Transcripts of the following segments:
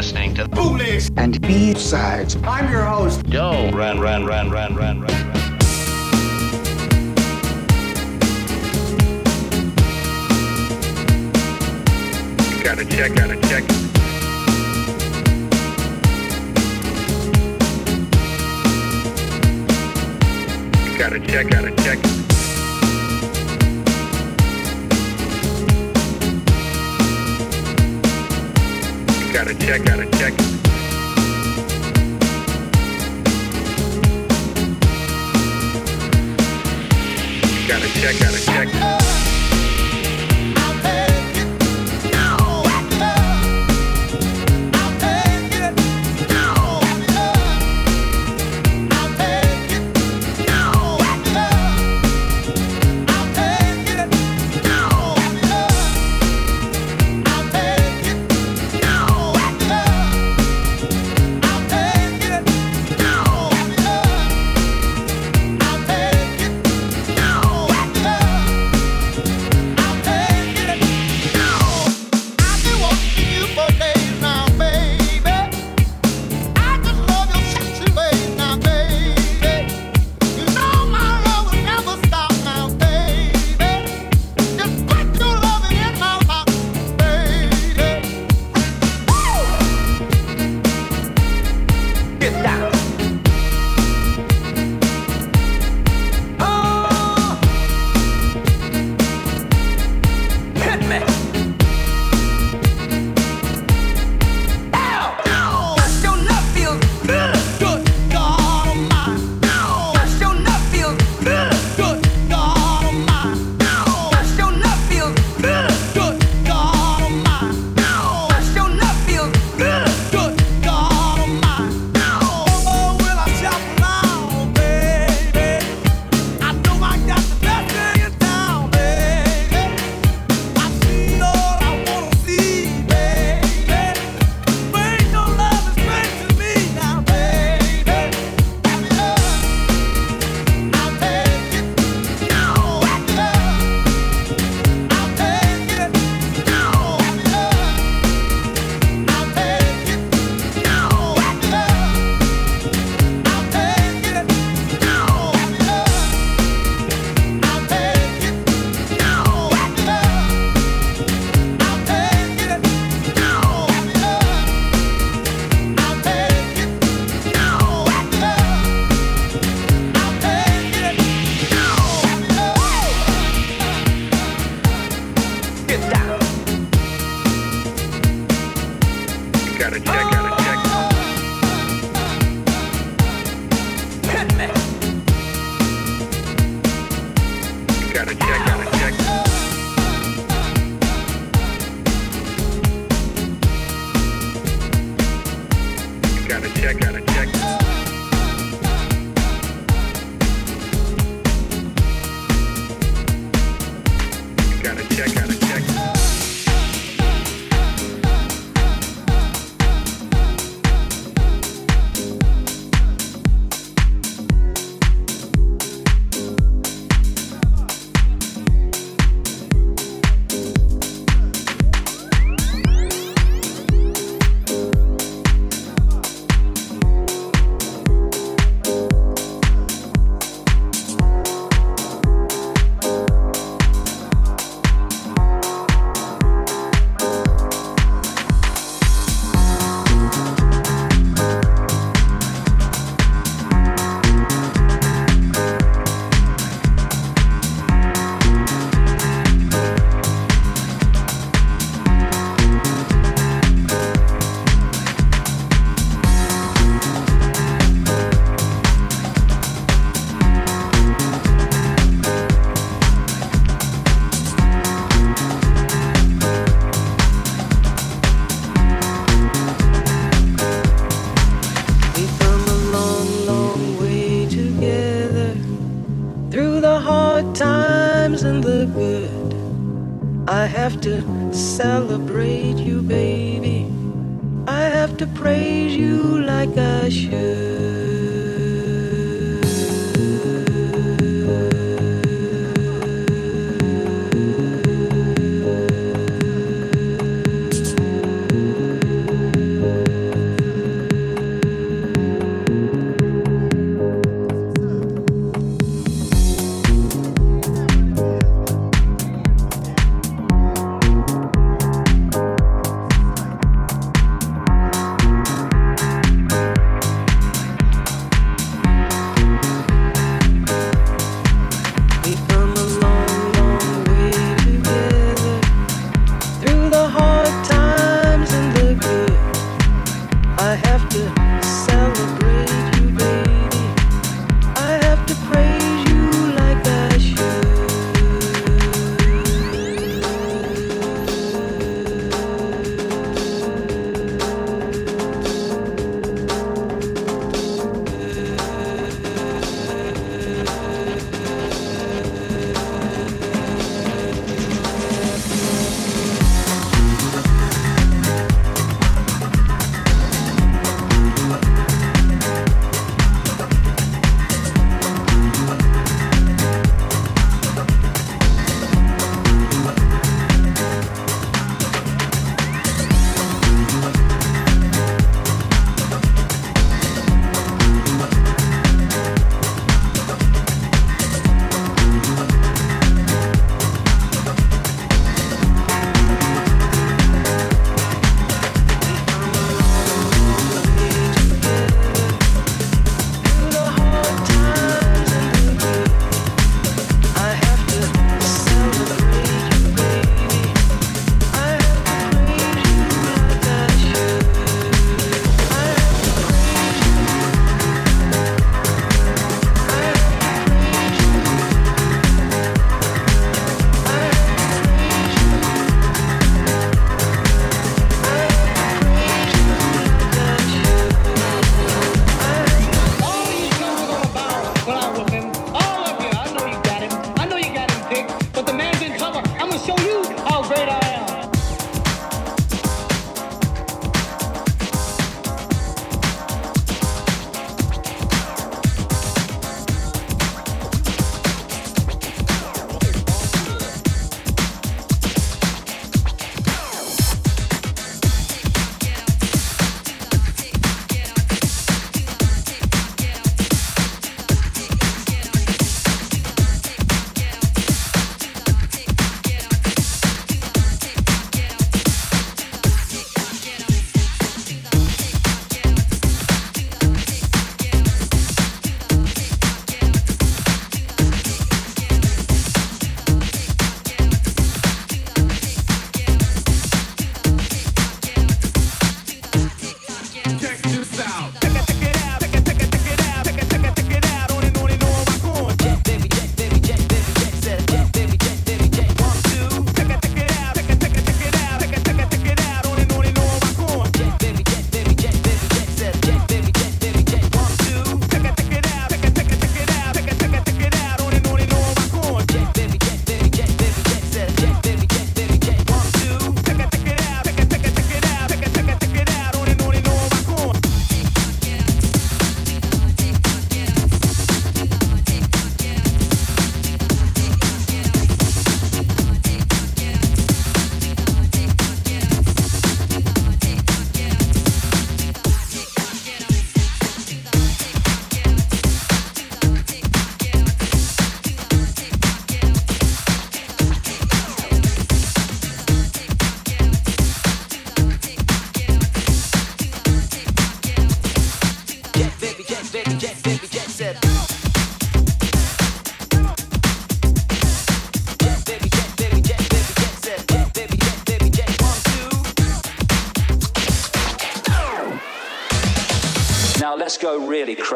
listening to Foolish and B-sides. I'm your host. Yo, ran, ran, ran, ran, ran, ran, ran. Gotta check, gotta check. You gotta check, gotta check. Gotta check, gotta check. Gotta check, gotta check.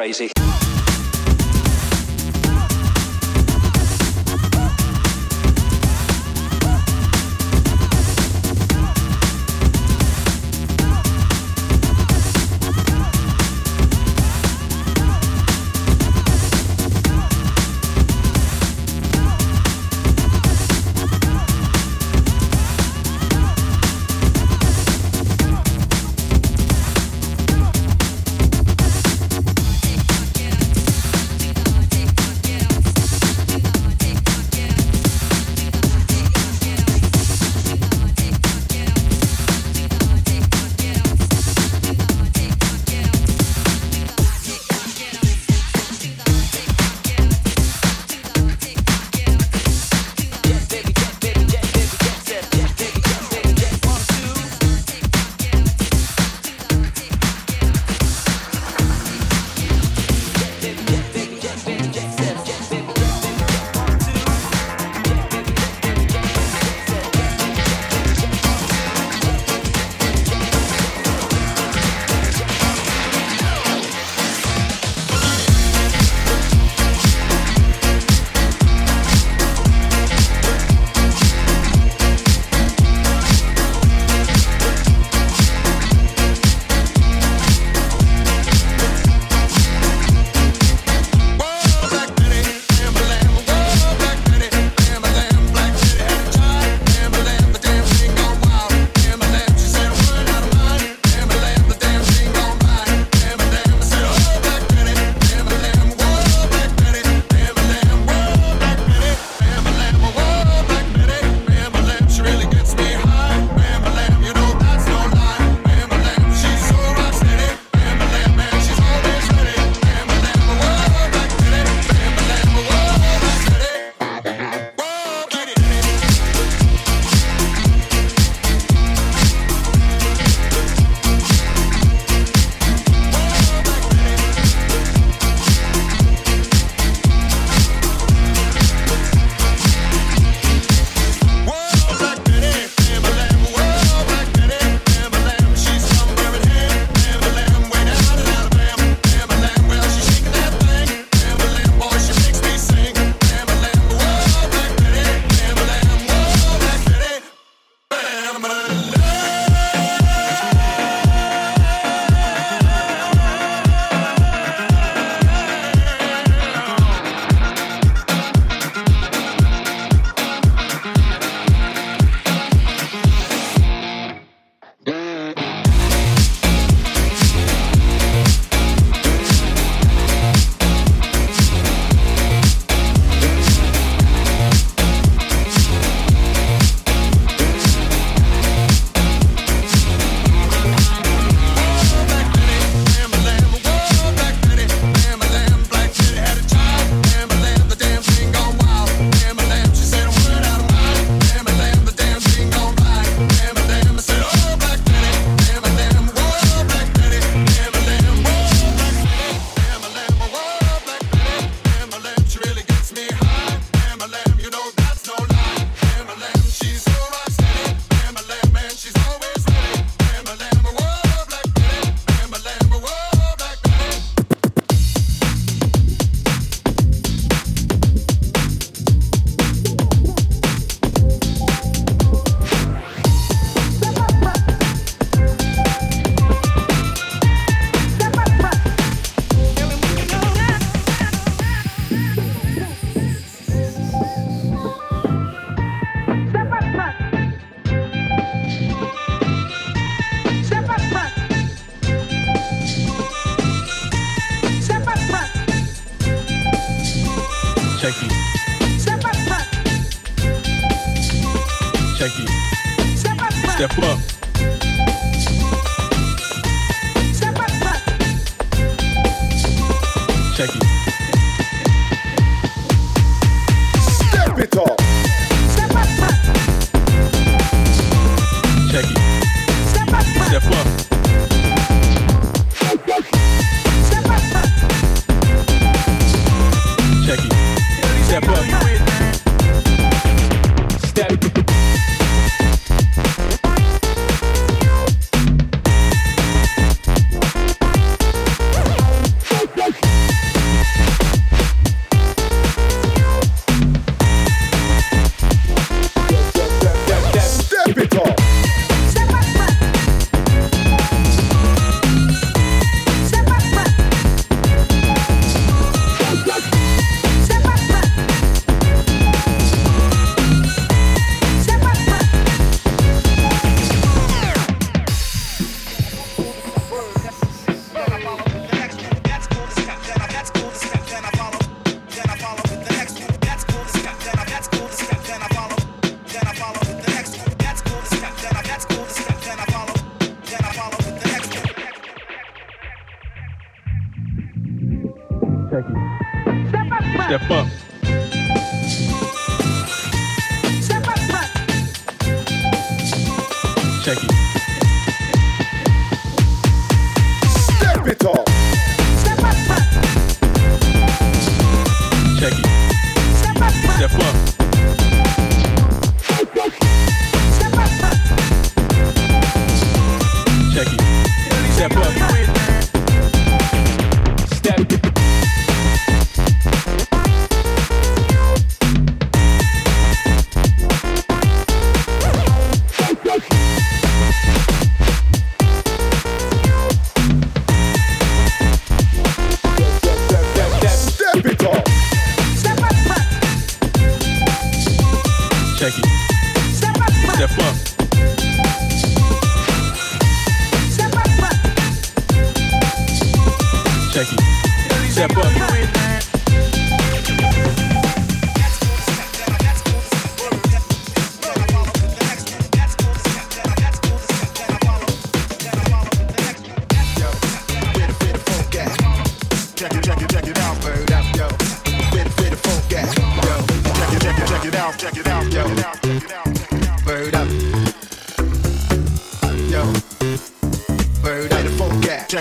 fundraising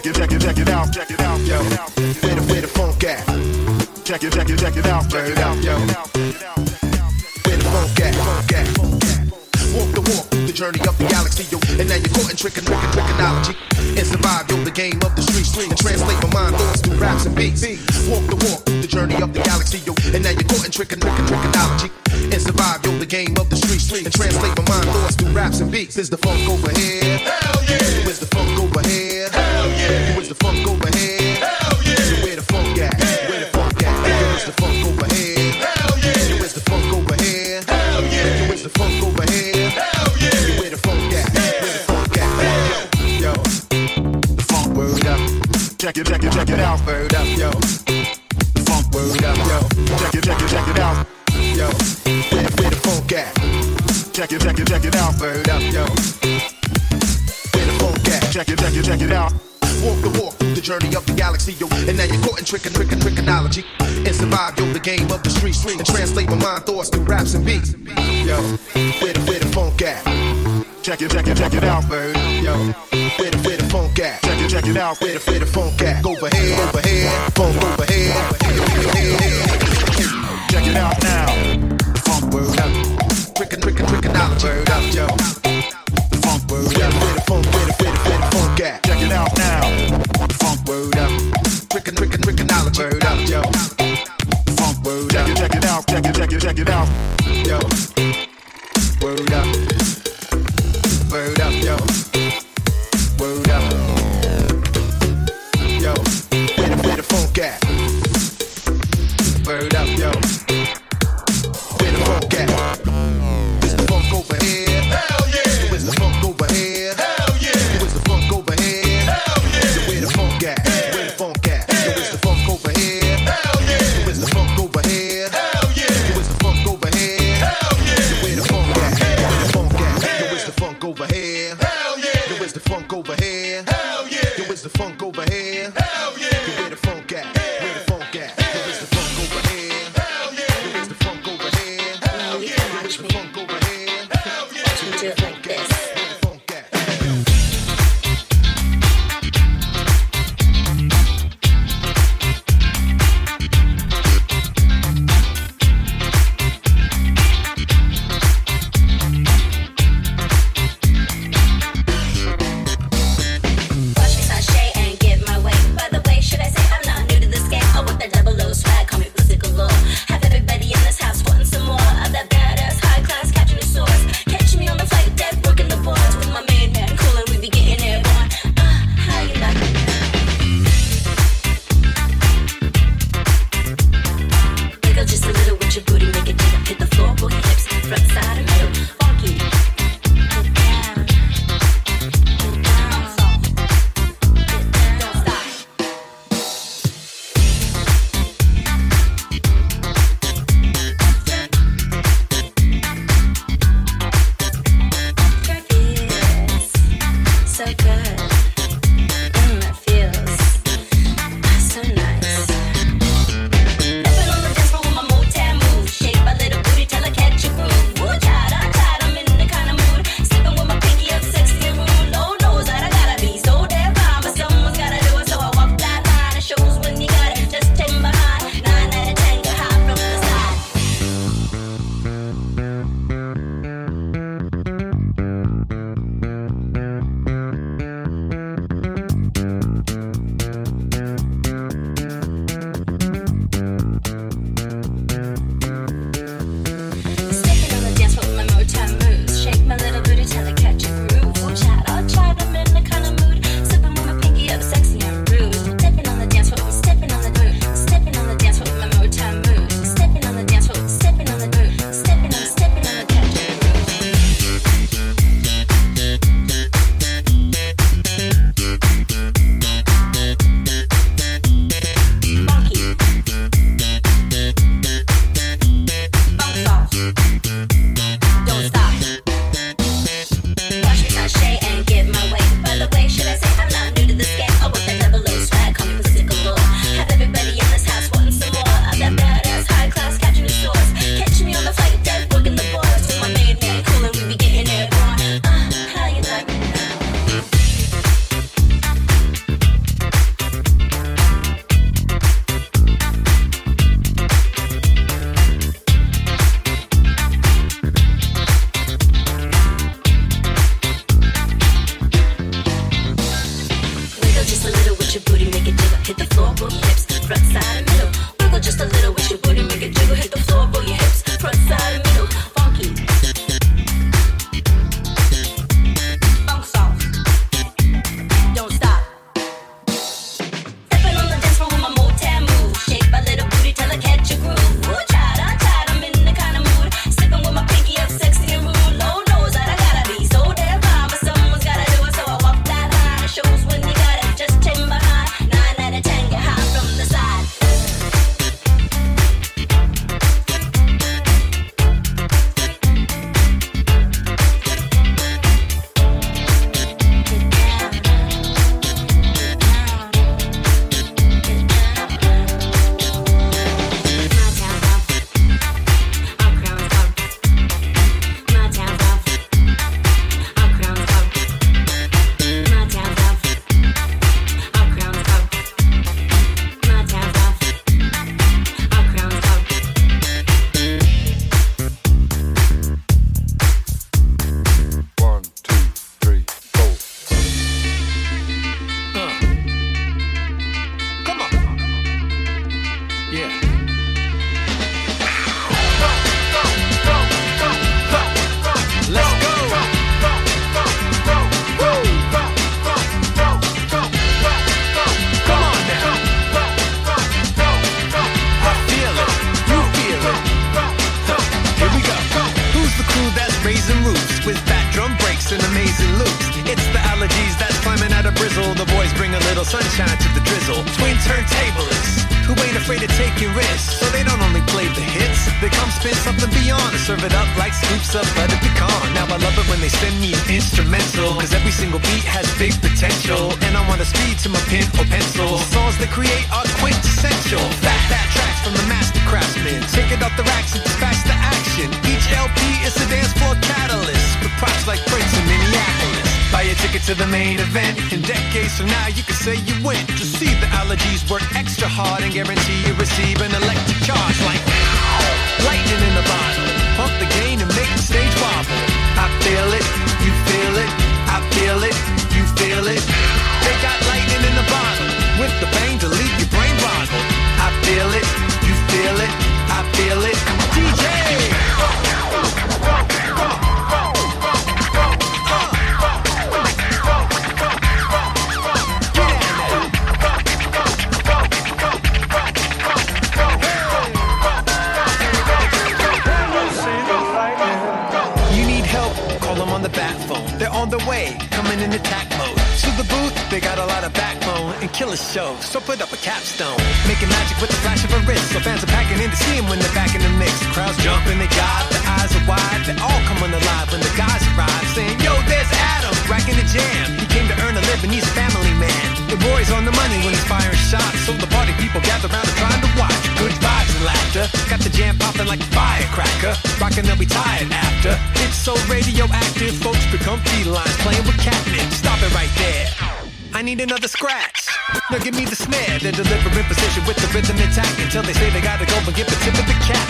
check it, check it, check it out, check it out, yo. Where the where the funk at? Check it, check it, check it out, check it out, yo. Where the funk at? Funk at? Walk the walk, the journey of the galaxy, yo. And now you're caught in trick and trick and trickology. And survive, yo, the game of the streets. And translate my mind thoughts through raps and beats. Walk the walk, the journey of the galaxy, yo. And now you're caught in trick and trick and trickology. And survive, yo, the game of the streets. And translate my mind thoughts through raps and beats. Is the funk over here? Hey! rhymes and beats. Yo, where the where the funk at? Check it, check it, check it out, bird. Yo, where the where the funk at? Check it, check it out, where the where the funk at? Go ahead, overhead, funk. Check it out. Yo. Little sunshine to the drizzle. Twin turntablists who ain't afraid of taking risks. So they don't only play the hits, they come spin something beyond and serve it up like scoops of buttered pecan. Now I love it when they send me an instrumental, cause every single beat has big potential. And I wanna speed to my pen or pencil. The songs they create are quintessential. Fat, fat tracks from the master craftsman. Take it off the racks and dispatch the action. Each LP is a dance floor catalyst. With props like Prince in Minneapolis. Buy a ticket to the main event. In decades from now, you can say you went to see the allergies work extra hard and guarantee you receive an electric charge like lightning in a bottle. Pump the gain and make the stage wobble. I feel it, you feel it, I feel it, you feel it. They got lightning in the bottle with the bang to leave your brain boggled. I feel it, you feel it, I feel it. Attack they got a lot of backbone and killer shows. So put up a capstone, making magic with the flash of a wrist. So fans are packing in to see 'em when they're back in the mix. Crowds jumping, they jive, the eyes are wide. They all coming alive when the guys arrive, saying, Yo, there's Adam, racking the jam. He came to earn a living, he's a family man. The boy's on the money when he's firing shots. So the party people gather around and trying to watch. Good vibes and laughter. Got the jam popping like a firecracker. Rockin', they'll be tired after. It's so radioactive, folks become felines playing with catnip. Stop it right there. I need another scratch. Now give me the snare. They're delivering position with the rhythm intact until they say they gotta go and get the tip of the cap.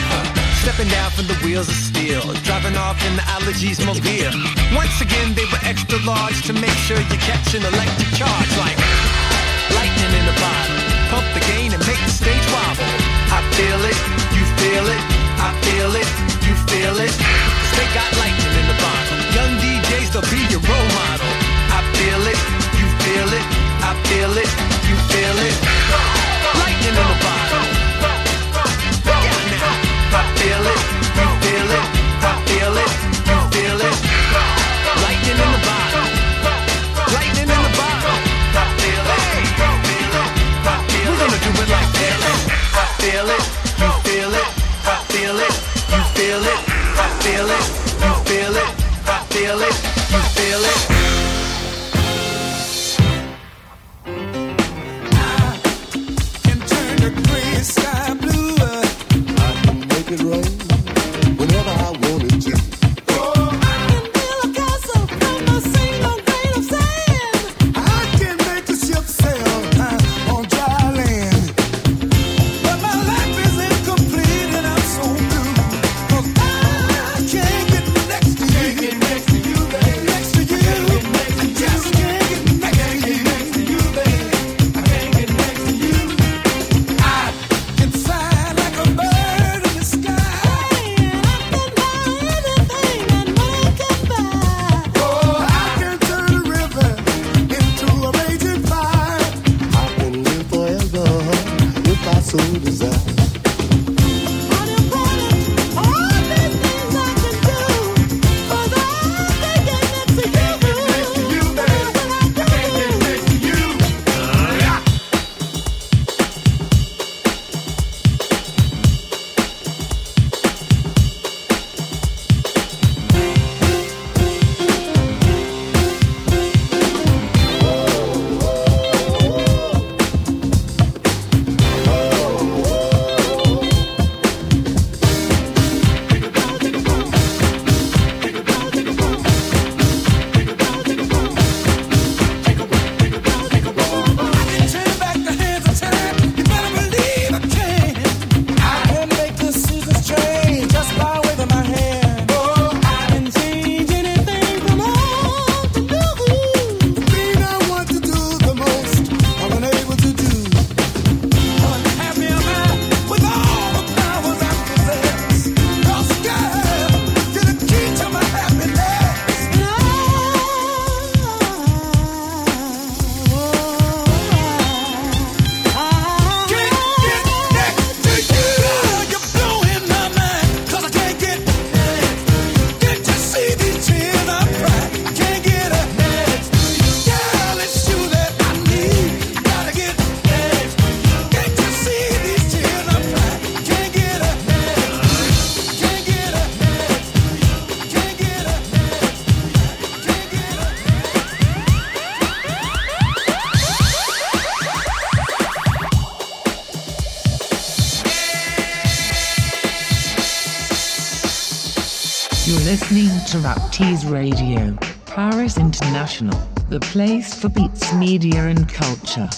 Stepping down from the wheels of steel, driving off in the allergies mobile. Once again, they were extra large to make sure you catch an electric charge like lightning in a bottle. Pump the gain and make the stage wobble. I feel it, you feel it, I feel it, you feel it. 'Cause they got lightning in the bottle. Young DJs, they'll be your role model. I feel it, feel it, I feel it, you feel it. Lightning in the bottle. Yeah, now. I feel it, listening to Raptease Radio, Paris International, the place for beats, media, and culture.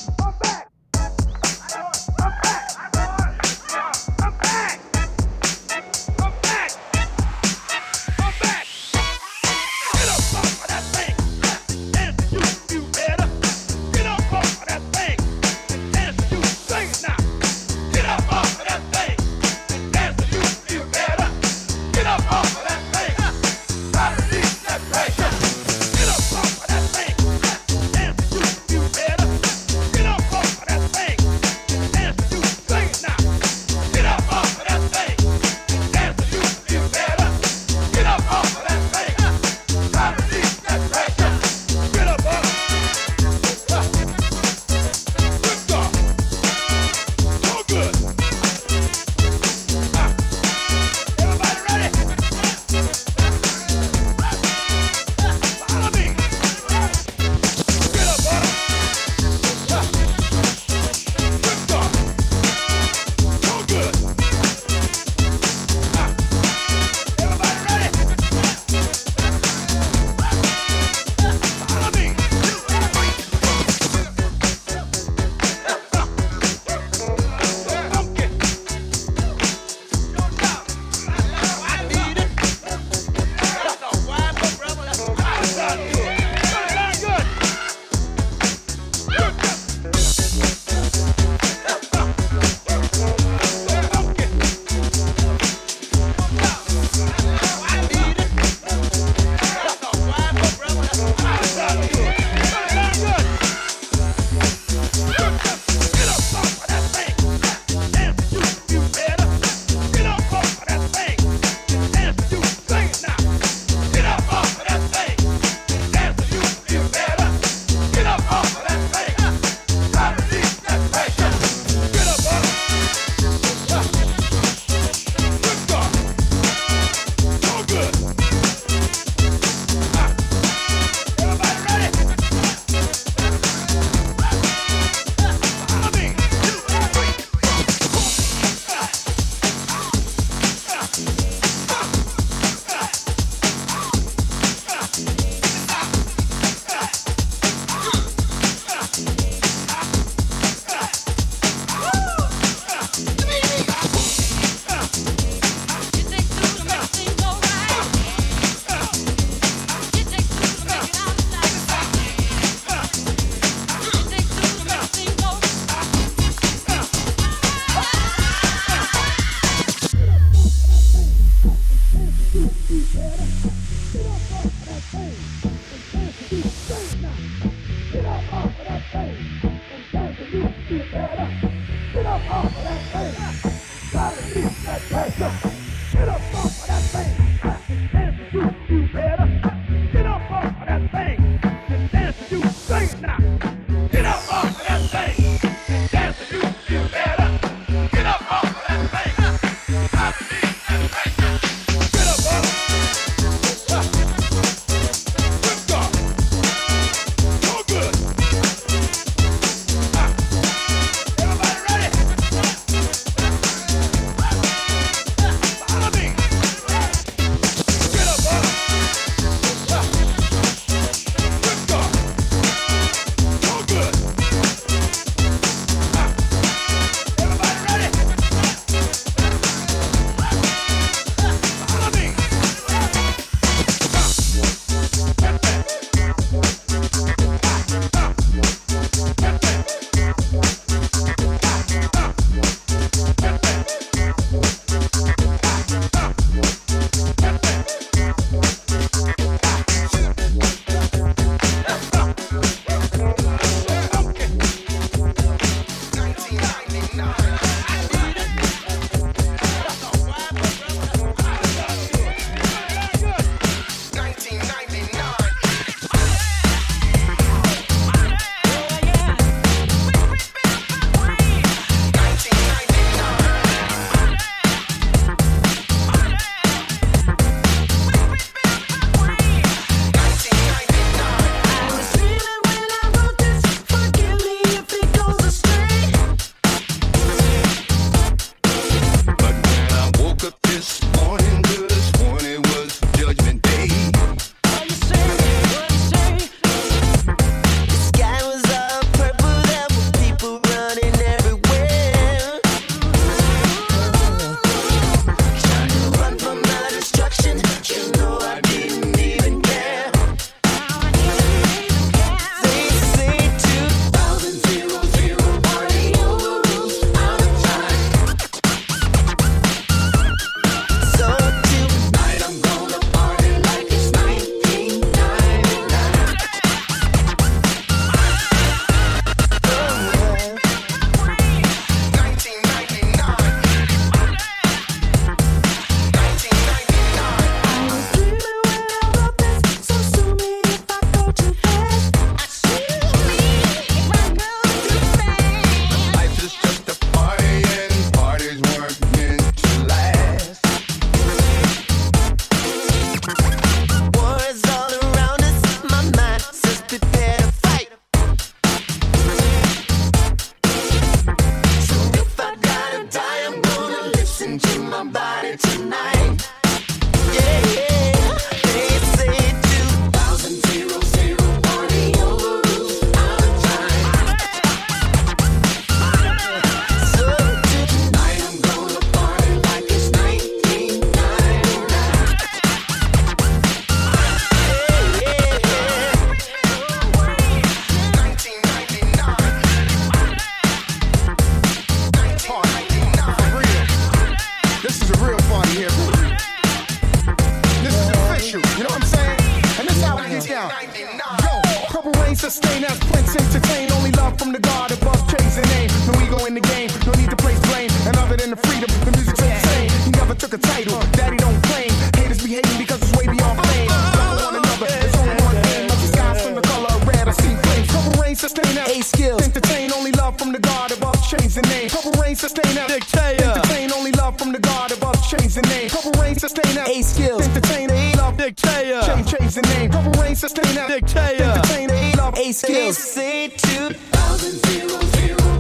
three, two, thousand, zero, zero.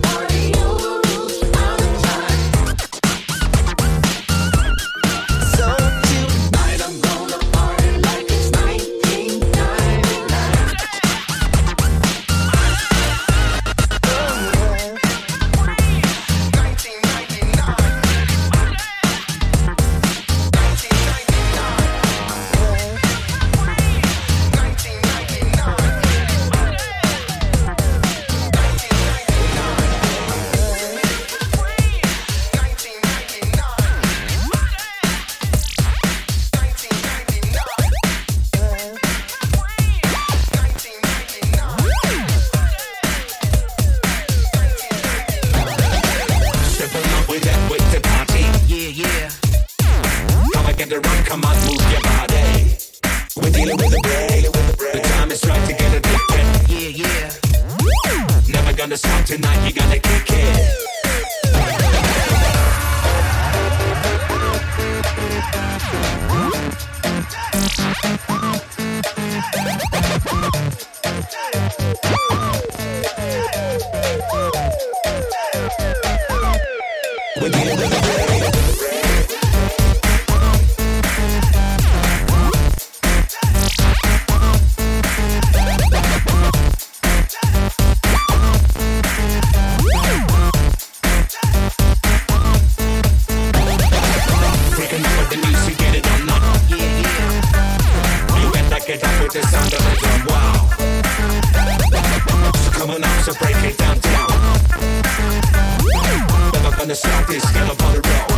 and the south is still up on the rack.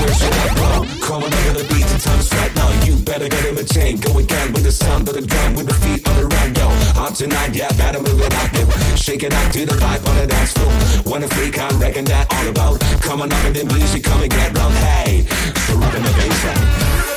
Search your back coming crawling under the beat, time time's right now. You better get him a chain, go again with the sound of the drum, with the feet on the ground, yo. On tonight, yeah, better move it out, yo. Shake it out to the vibe on the dance floor. Wanna freak I reckon that all about. Come on up with the you come and get round, hey. So rockin' the bass line.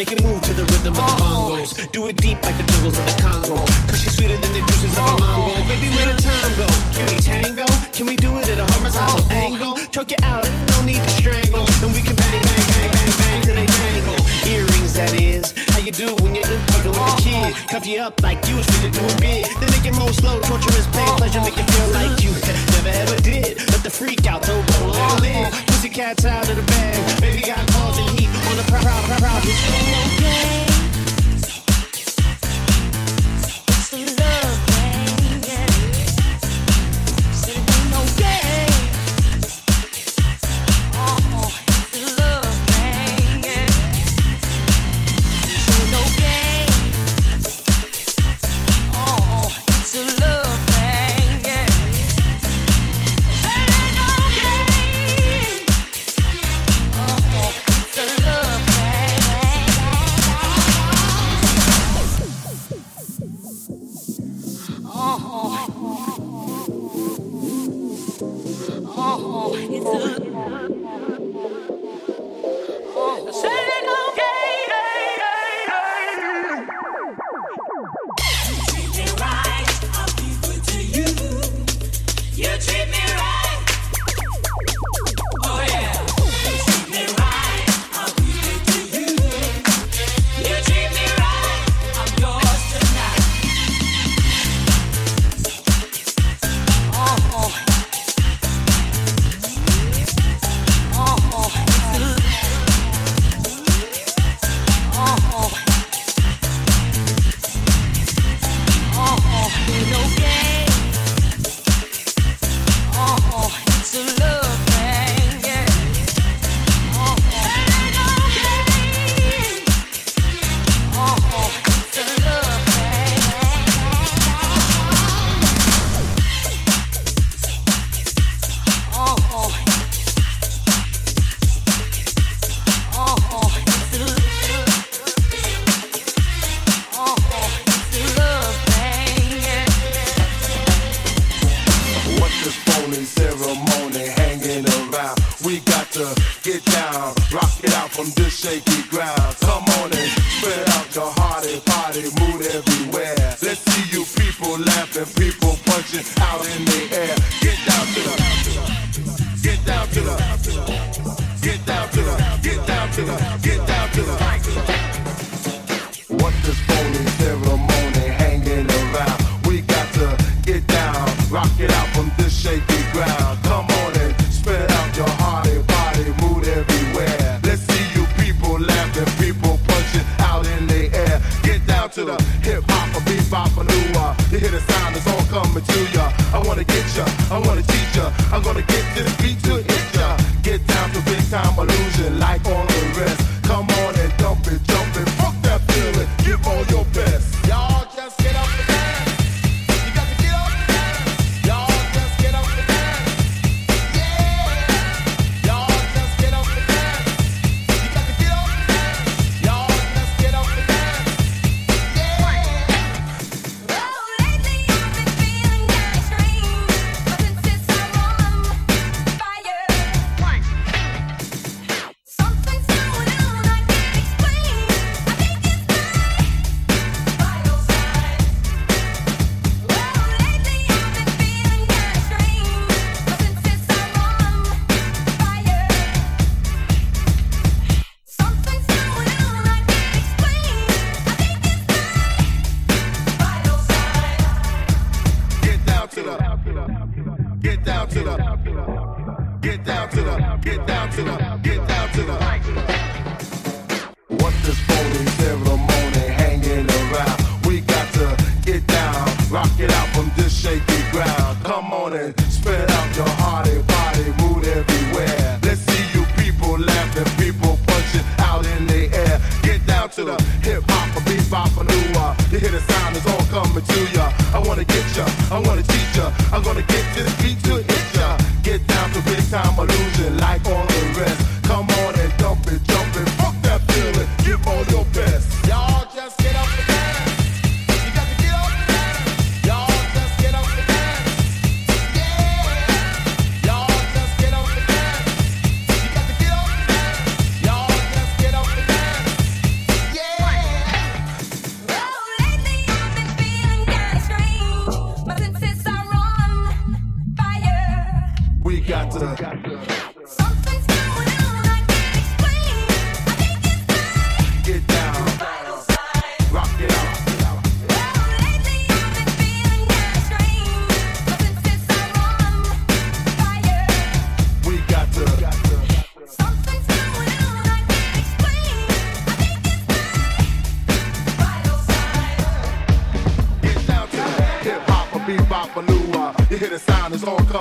Make it move to the rhythm of the bongos. Do it deep like the jungles of the Congo. Cause she's sweeter than the juices of the mango. Baby, where the time go? Can we tango? Can we do it at a horizontal angle? Choke you out, no need to strangle. And we can bang, bang, bang, bang, bang till they dangle. Earrings, that is. How you do when you're in fucking with a kid? Cuff you up like you was to do a bit. Then make it more slow, torturous pain, pleasure, make it feel like you never ever did. Let the freak out, throw roll all in. Pussycat's out of the bag. Baby got you.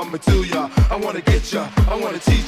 coming to ya. I wanna get ya, I wanna teach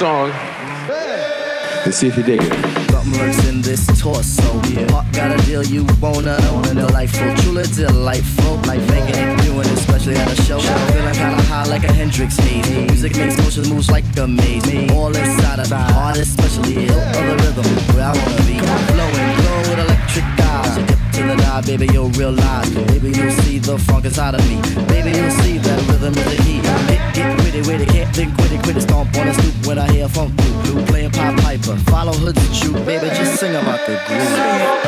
song and see if you dig it in this torso. Yeah. Heart got a deal you wanna own. Delightful, truly delightful. Ain't doing especially at a show. Feeling kinda high like a Hendrix haze. Music makes motion moves like a maze. All inside of the heart, especially ill. Other rhythm where I wanna be. Flowing till I die, baby, you'll realize. Baby, you'll see the funk inside of me. Baby, you'll see that rhythm is the heat. Hit, get with it, with it, hit, then quit it, quit it. Stomp on a stoop when I hear a funk group blue playing Pied Piper. Follow her to shoot, baby, just sing about the groove.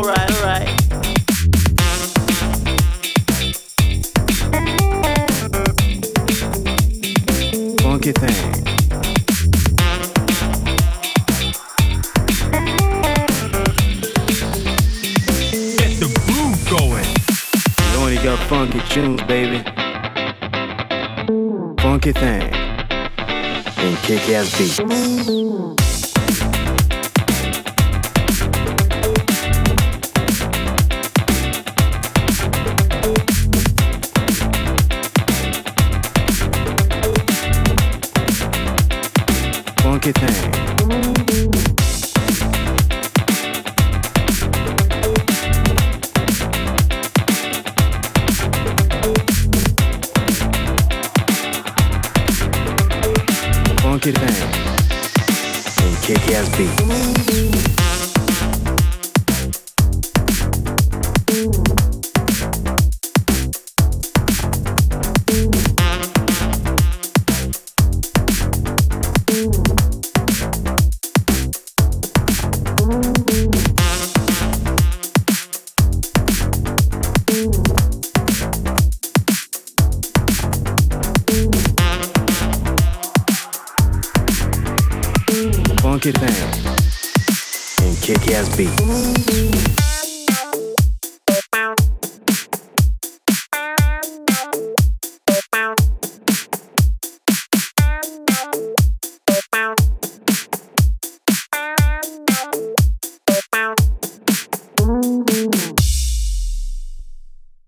alright, alright. Funky thing. Get the groove going. Only got funky tunes, baby. Funky thing. And kick ass beats.